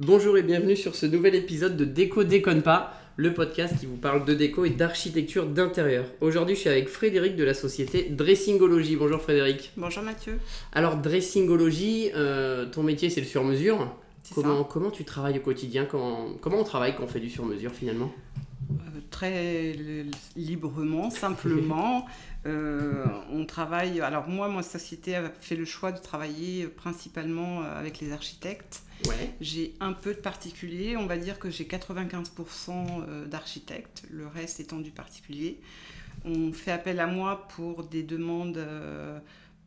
Bonjour et bienvenue sur ce nouvel épisode de Déco Déconne pas, le podcast qui vous parle de déco et d'architecture d'intérieur. Aujourd'hui, je suis avec Frédéric de la société Dressingology. Bonjour Frédéric. Bonjour Mathieu. Alors, Dressingology, euh, ton métier c'est le sur-mesure. Comment, ça. comment tu travailles au quotidien? Comment, comment on travaille quand on fait du sur-mesure finalement? Euh, très li- librement, simplement. Euh, on travaille. Alors, moi, ma société a fait le choix de travailler principalement avec les architectes. Ouais. J'ai un peu de particulier. On va dire que j'ai 95% euh, d'architectes, le reste étant du particulier. On fait appel à moi pour des demandes euh,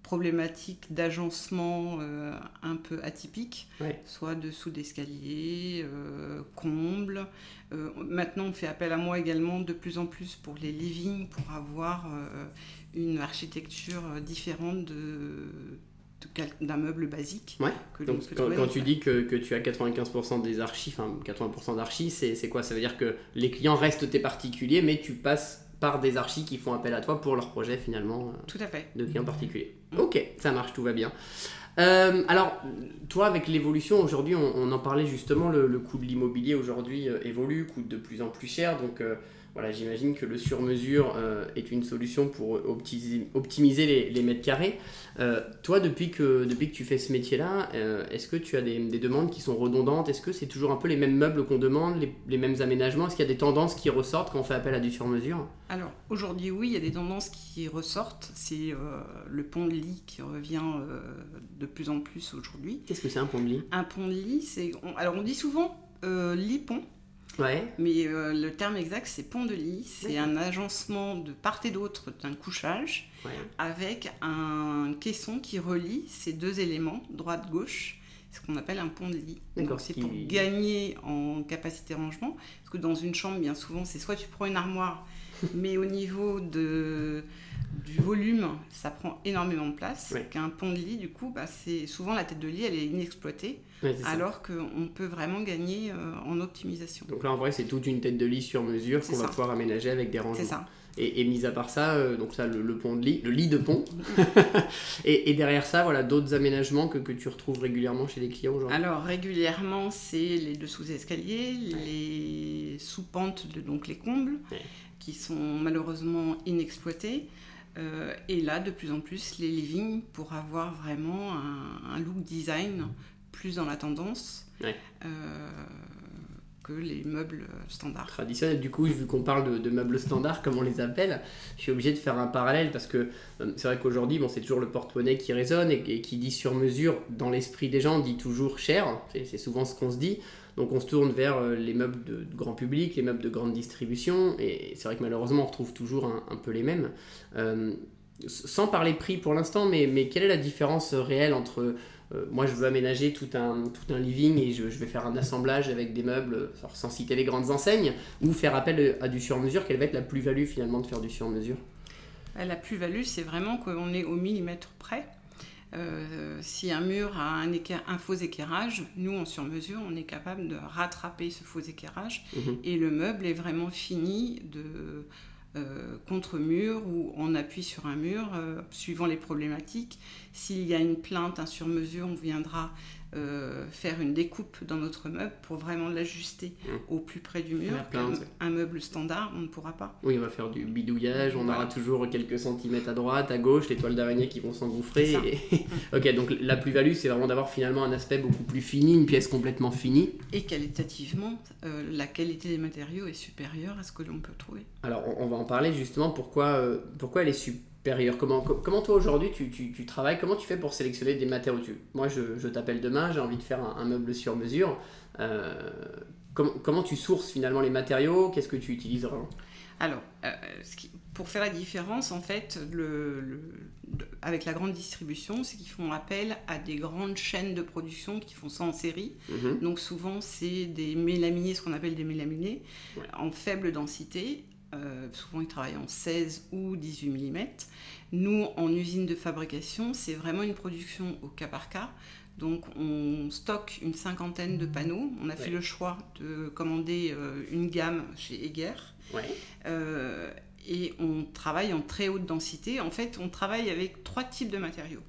problématiques d'agencement euh, un peu atypiques. Ouais. soit dessous d'escalier, euh, comble. Maintenant, on fait appel à moi également de plus en plus pour les livings, pour avoir une architecture différente de, d'un meuble basique. Ouais. que l'on Donc, peut quand, tu dis que, que tu as 95% des archis, enfin 80% d'archis, c'est quoi? Ça veut dire que les clients restent tes particuliers, mais tu passes par des archis qui font appel à toi pour leur projet finalement euh, Tout à fait. de clients particuliers. Mm. Ok, ça marche, tout va bien. Euh, alors, toi, avec l'évolution, aujourd'hui, on, on en parlait justement, le, le coût de l'immobilier aujourd'hui euh, évolue, coûte de plus en plus cher. Donc, euh, voilà, j'imagine que le sur-mesure euh, est une solution pour optimiser, optimiser les, les mètres carrés. Euh, toi, depuis que, depuis que tu fais ce métier-là, euh, est-ce que tu as des, des demandes qui sont redondantes? Est-ce que c'est toujours un peu les mêmes meubles qu'on demande, les, les mêmes aménagements? Est-ce qu'il y a des tendances qui ressortent quand on fait appel à du sur-mesure? Alors, aujourd'hui, oui, il y a des tendances qui ressortent. C'est le pont de lit qui revient de plus en plus aujourd'hui. Qu'est-ce que c'est un pont de lit? Un pont de lit, c'est. alors, on dit souvent euh, lit-pont. Ouais, Mais euh, le terme exact, c'est pont de lit. C'est un agencement de part et d'autre d'un couchage ouais. avec un caisson qui relie ces deux éléments, droite-gauche, ce qu'on appelle un pont de lit. Donc c'est qui- pour gagner en capacité de rangement. Parce que dans une chambre, bien souvent, c'est soit tu prends une armoire, mais au niveau de, du volume, ça prend énormément de place. Ouais. Qu'un pont de lit, du coup, bah, c'est souvent la tête de lit, elle est inexploitée, Ouais, alors qu'on peut vraiment gagner euh, en optimisation. Donc là, en vrai, c'est toute une tête de lit sur mesure qu'on va pouvoir aménager avec des rangements. C'est ça. Et, et mis à part ça, euh, donc ça, le, le pont de lit, le lit de pont. et, et derrière ça, voilà, d'autres aménagements que, que tu retrouves régulièrement chez les clients aujourd'hui? Alors régulièrement, c'est les dessous escaliers, les sous-pentes, de- donc les combles, Ouais. qui sont malheureusement inexploités. Euh, et là, de plus en plus, les livings pour avoir vraiment un, un look design plus dans la tendance Ouais. euh, que les meubles standards. traditionnel. Du coup, vu qu'on parle de, meubles standards, comme on les appelle, je suis obligé de faire un parallèle parce que euh, c'est vrai qu'aujourd'hui, c'est toujours le porte-monnaie qui résonne et, qui dit sur mesure, dans l'esprit des gens, dit toujours cher. C'est souvent ce qu'on se dit. Donc on se tourne vers euh, les meubles de, grand public, les meubles de grande distribution, et c'est vrai que malheureusement on retrouve toujours un, peu les mêmes. Euh, sans parler prix pour l'instant, mais, mais quelle est la différence réelle entre euh, moi je veux aménager tout un, tout un living et je, je vais faire un assemblage avec des meubles, alors, sans citer les grandes enseignes, ou faire appel à du sur-mesure, quelle va être la plus-value finalement de faire du sur-mesure? Euh, La plus-value, c'est vraiment qu'on est au millimètre près. Euh, si un mur a un, faux équerrage, nous en sur-mesure, on est capable de rattraper ce faux équerrage Mhm. et le meuble est vraiment fini de euh, contre-mur ou on appuie sur un mur euh, suivant les problématiques. S'il y a une plainte, un sur-mesure, on viendra euh, faire une découpe dans notre meuble pour vraiment l'ajuster Mhm. au plus près du mur. Plainte, Un- ouais. un meuble standard, on ne pourra pas. Oui, on va faire du bidouillage, on Voilà. aura toujours quelques centimètres à droite, à gauche, les toiles d'araignée qui vont s'engouffrer. Ok, donc la plus-value, c'est vraiment d'avoir finalement un aspect beaucoup plus fini, une pièce complètement finie. Et qualitativement, euh, la qualité des matériaux est supérieure à ce que l'on peut trouver. Alors, on, on va en parler justement pourquoi, euh, pourquoi elle est supérieure. Comment, co- comment toi aujourd'hui tu, tu- tu travailles? Comment tu fais pour sélectionner des matériaux? Tu- Moi, je, je t'appelle demain, j'ai envie de faire un, un meuble sur mesure. Euh, com- comment tu sources finalement les matériaux? Qu'est-ce que tu utilises vraiment? Alors, euh, ce qui- pour faire la différence, en fait, le- avec la grande distribution, c'est qu'ils font appel à des grandes chaînes de production qui font ça en série. Mhm. Donc souvent, c'est des mélaminés, ce qu'on appelle des mélaminés, Ouais. en faible densité. Euh, souvent, ils travaillent en 16 ou 18 mm. Nous, en usine de fabrication, c'est vraiment une production au cas par cas. Donc, on stocke une cinquantaine de panneaux. On a fait le choix de commander euh, une gamme chez Eger. Ouais. Euh, et on travaille en très haute densité. En fait, on travaille avec trois types de matériaux.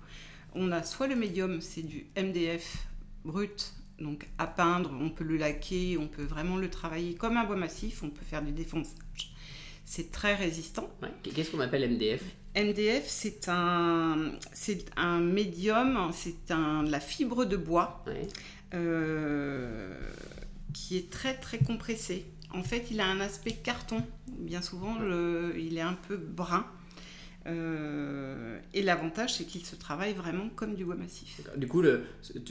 On a soit le médium, c'est du MDF brut donc à peindre, on peut le laquer, on peut vraiment le travailler comme un bois massif, on peut faire du défonçage. C'est très résistant. Qu'est-ce qu'on appelle MDF MDF, c'est un, c'est un médium, c'est un, la fibre de bois euh, qui est très très compressée. En fait, il a un aspect carton. Bien souvent, il est un peu brun. Euh, et l'avantage, c'est qu'il se travaille vraiment comme du bois massif. Du coup, le,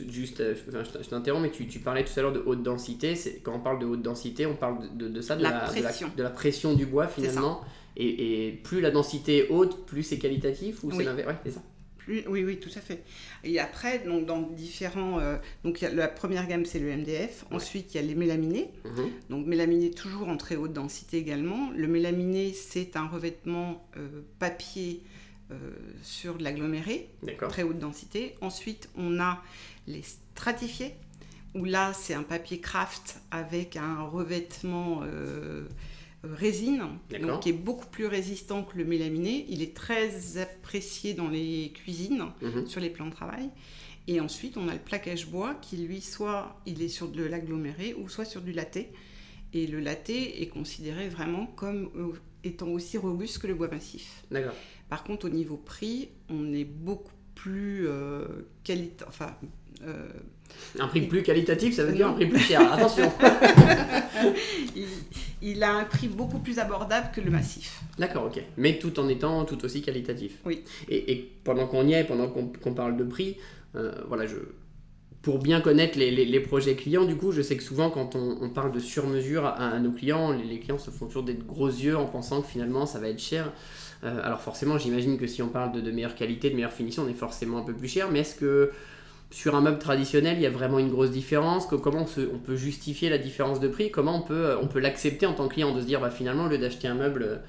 juste, euh, je t'interromps, mais tu, parlais tout à l'heure de haute densité. Quand on parle de haute densité, on parle de, ça, de la, pression. De, la, pression du bois finalement. Et, plus la densité est haute, plus c'est qualitatif ou c'est l'inverse? Ouais, c'est ça oui, oui, tout à fait. Et après, donc, dans différents. Euh, donc, la première gamme, c'est le MDF. Ensuite, il y a les mélaminés. Mhm. Donc, mélaminés toujours en très haute densité également. Le mélaminé, c'est un revêtement euh, papier euh, sur de l'aggloméré, très haute densité. Ensuite, on a les stratifiés, où là, c'est un papier craft avec un revêtement euh, résine, qui est beaucoup plus résistant que le mélaminé. Il est très apprécié dans les cuisines, mhm. sur les plans de travail. Et ensuite, on a le plaquage bois qui, lui, soit il est sur de l'aggloméré ou soit sur du laté. Et le laté est considéré vraiment comme euh, étant aussi robuste que le bois massif. Par contre, au niveau prix, on est beaucoup plus euh, qualité, enfin, euh, un prix plus qualitatif, ça veut dire un prix plus cher. Attention. il, a un prix beaucoup plus abordable que le massif. D'accord, ok. Mais tout en étant tout aussi qualitatif. Oui. Et, pendant qu'on y est, pendant qu'on parle de prix, euh, voilà, je, pour bien connaître les, projets clients, du coup, je sais que souvent quand on, parle de sur-mesure à, nos clients, les, clients se font toujours des gros yeux en pensant que finalement ça va être cher. Euh, alors forcément, j'imagine que si on parle de, meilleure qualité, de meilleure finition, on est forcément un peu plus cher. Mais est-ce que sur un meuble traditionnel, il y a vraiment une grosse différence? comment on, peut justifier la différence de prix? Comment on peut, l'accepter en tant que client de se dire bah, finalement, au lieu d'acheter un meuble,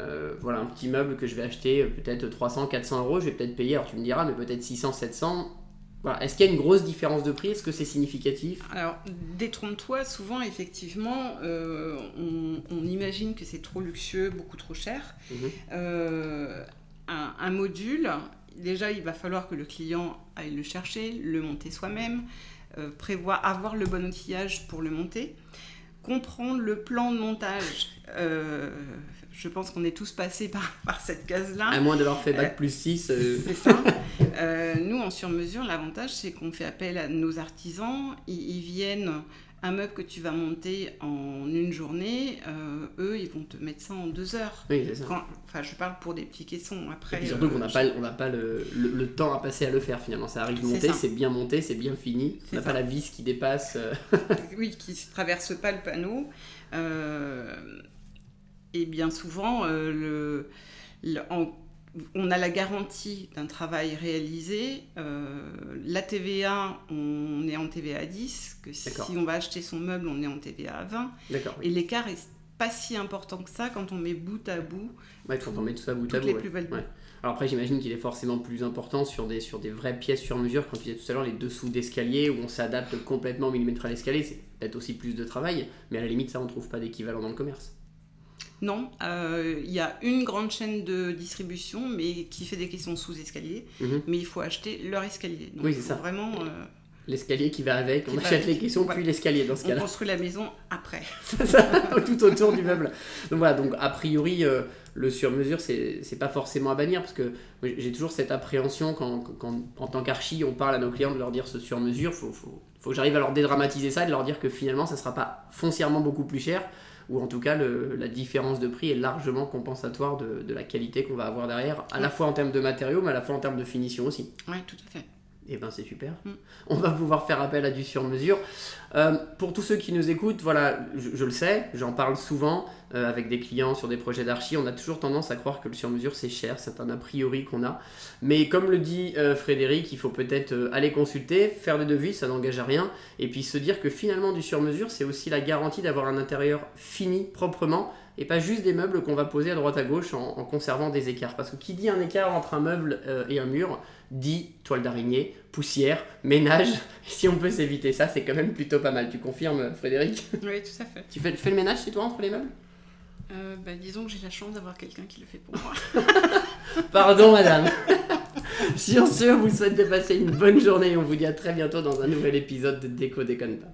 euh, voilà, un petit meuble que je vais acheter euh, peut-être 300, 400 euros, je vais peut-être payer, alors tu me diras, mais peut-être 600, 700. Est-ce qu'il y a une grosse différence de prix? Est-ce que c'est significatif? Alors, détrompe-toi, souvent, effectivement, euh, on, imagine que c'est trop luxueux, beaucoup trop cher. Mhm. un, module, déjà, il va falloir que le client aille le chercher, le monter soi-même, euh, prévoir, avoir le bon outillage pour le monter, comprendre le plan de montage. Euh, je pense qu'on est tous passés par, par cette case-là. À moins d'avoir fait bac plus 6. Euh. C'est ça. nous, en sur-mesure, l'avantage, c'est qu'on fait appel à nos artisans. ils viennent un meuble que tu vas monter en une journée, euh, eux, ils vont te mettre ça en deux heures. Oui, c'est ça. enfin, je parle pour des petits caissons. Après, Et surtout qu'on n'a pas, on n'a pas le, le, temps à passer à le faire finalement. Ça arrive de monter, c'est bien monté, c'est bien fini. On n'a pas la vis qui dépasse. Euh. oui, qui ne traverse pas le panneau. Euh, et bien souvent, le, en on a la garantie d'un travail réalisé. Euh, la TVA, on est en TVA à 10, que si on va acheter son meuble, on est en TVA à 20. Et l'écart est pas si important que ça quand on met bout à bout. Ouais, quand on met tout ça bout à bout. Alors après, j'imagine qu'il est forcément plus important sur des, sur des vraies pièces sur mesure. Quand tu disais tout à l'heure, les dessous d'escalier où on s'adapte complètement au millimètre à l'escalier, c'est peut-être aussi plus de travail. Mais à la limite, ça, on ne trouve pas d'équivalent dans le commerce. Non, euh, il y a une grande chaîne de distribution, mais qui fait des caissons sous escalier. Mhm. Mais il faut acheter leur escalier. oui, c'est ça. Vraiment. Euh, l'escalier qui va avec, on achète les caissons puis l'escalier dans ce cas-là. On construit la maison après. tout autour du meuble. Donc voilà, donc a priori, euh, le sur-mesure, c'est pas forcément à bannir parce que j'ai toujours cette appréhension quand, quand en tant qu'archi, on parle à nos clients de leur dire ce sur-mesure, faut, faut, faut que j'arrive à leur dédramatiser ça et de leur dire que finalement, ça sera pas foncièrement beaucoup plus cher ou en tout cas la différence de prix est largement compensatoire de, la qualité qu'on va avoir derrière, à la fois en termes de matériaux, mais à la fois en termes de finition aussi. Oui, tout à fait. Et eh ben c'est super. Mm. On va pouvoir faire appel à du sur-mesure. Euh, pour tous ceux qui nous écoutent, voilà, je, le sais, j'en parle souvent euh, avec des clients sur des projets d'archi. On a toujours tendance à croire que le sur-mesure c'est cher, c'est un a priori qu'on a. Mais comme le dit euh, Frédéric, il faut peut-être aller consulter, faire des devis, ça n'engage à rien. Et puis se dire que finalement du sur-mesure, c'est aussi la garantie d'avoir un intérieur fini proprement et pas juste des meubles qu'on va poser à droite à gauche en, conservant des écarts. Parce que qui dit un écart entre un meuble et un mur, dit toile d'araignée, poussière, ménage. Si on peut s'éviter ça, c'est quand même plutôt pas mal. Tu confirmes, Frédéric? Oui, tout à fait. Tu fais, fais le ménage chez toi entre les meubles? Euh, bah, Disons que j'ai la chance d'avoir quelqu'un qui le fait pour moi. Pardon, madame. Sur ce, on vous souhaite de passer une bonne journée et on vous dit à très bientôt dans un nouvel épisode de Déco Déconne pas.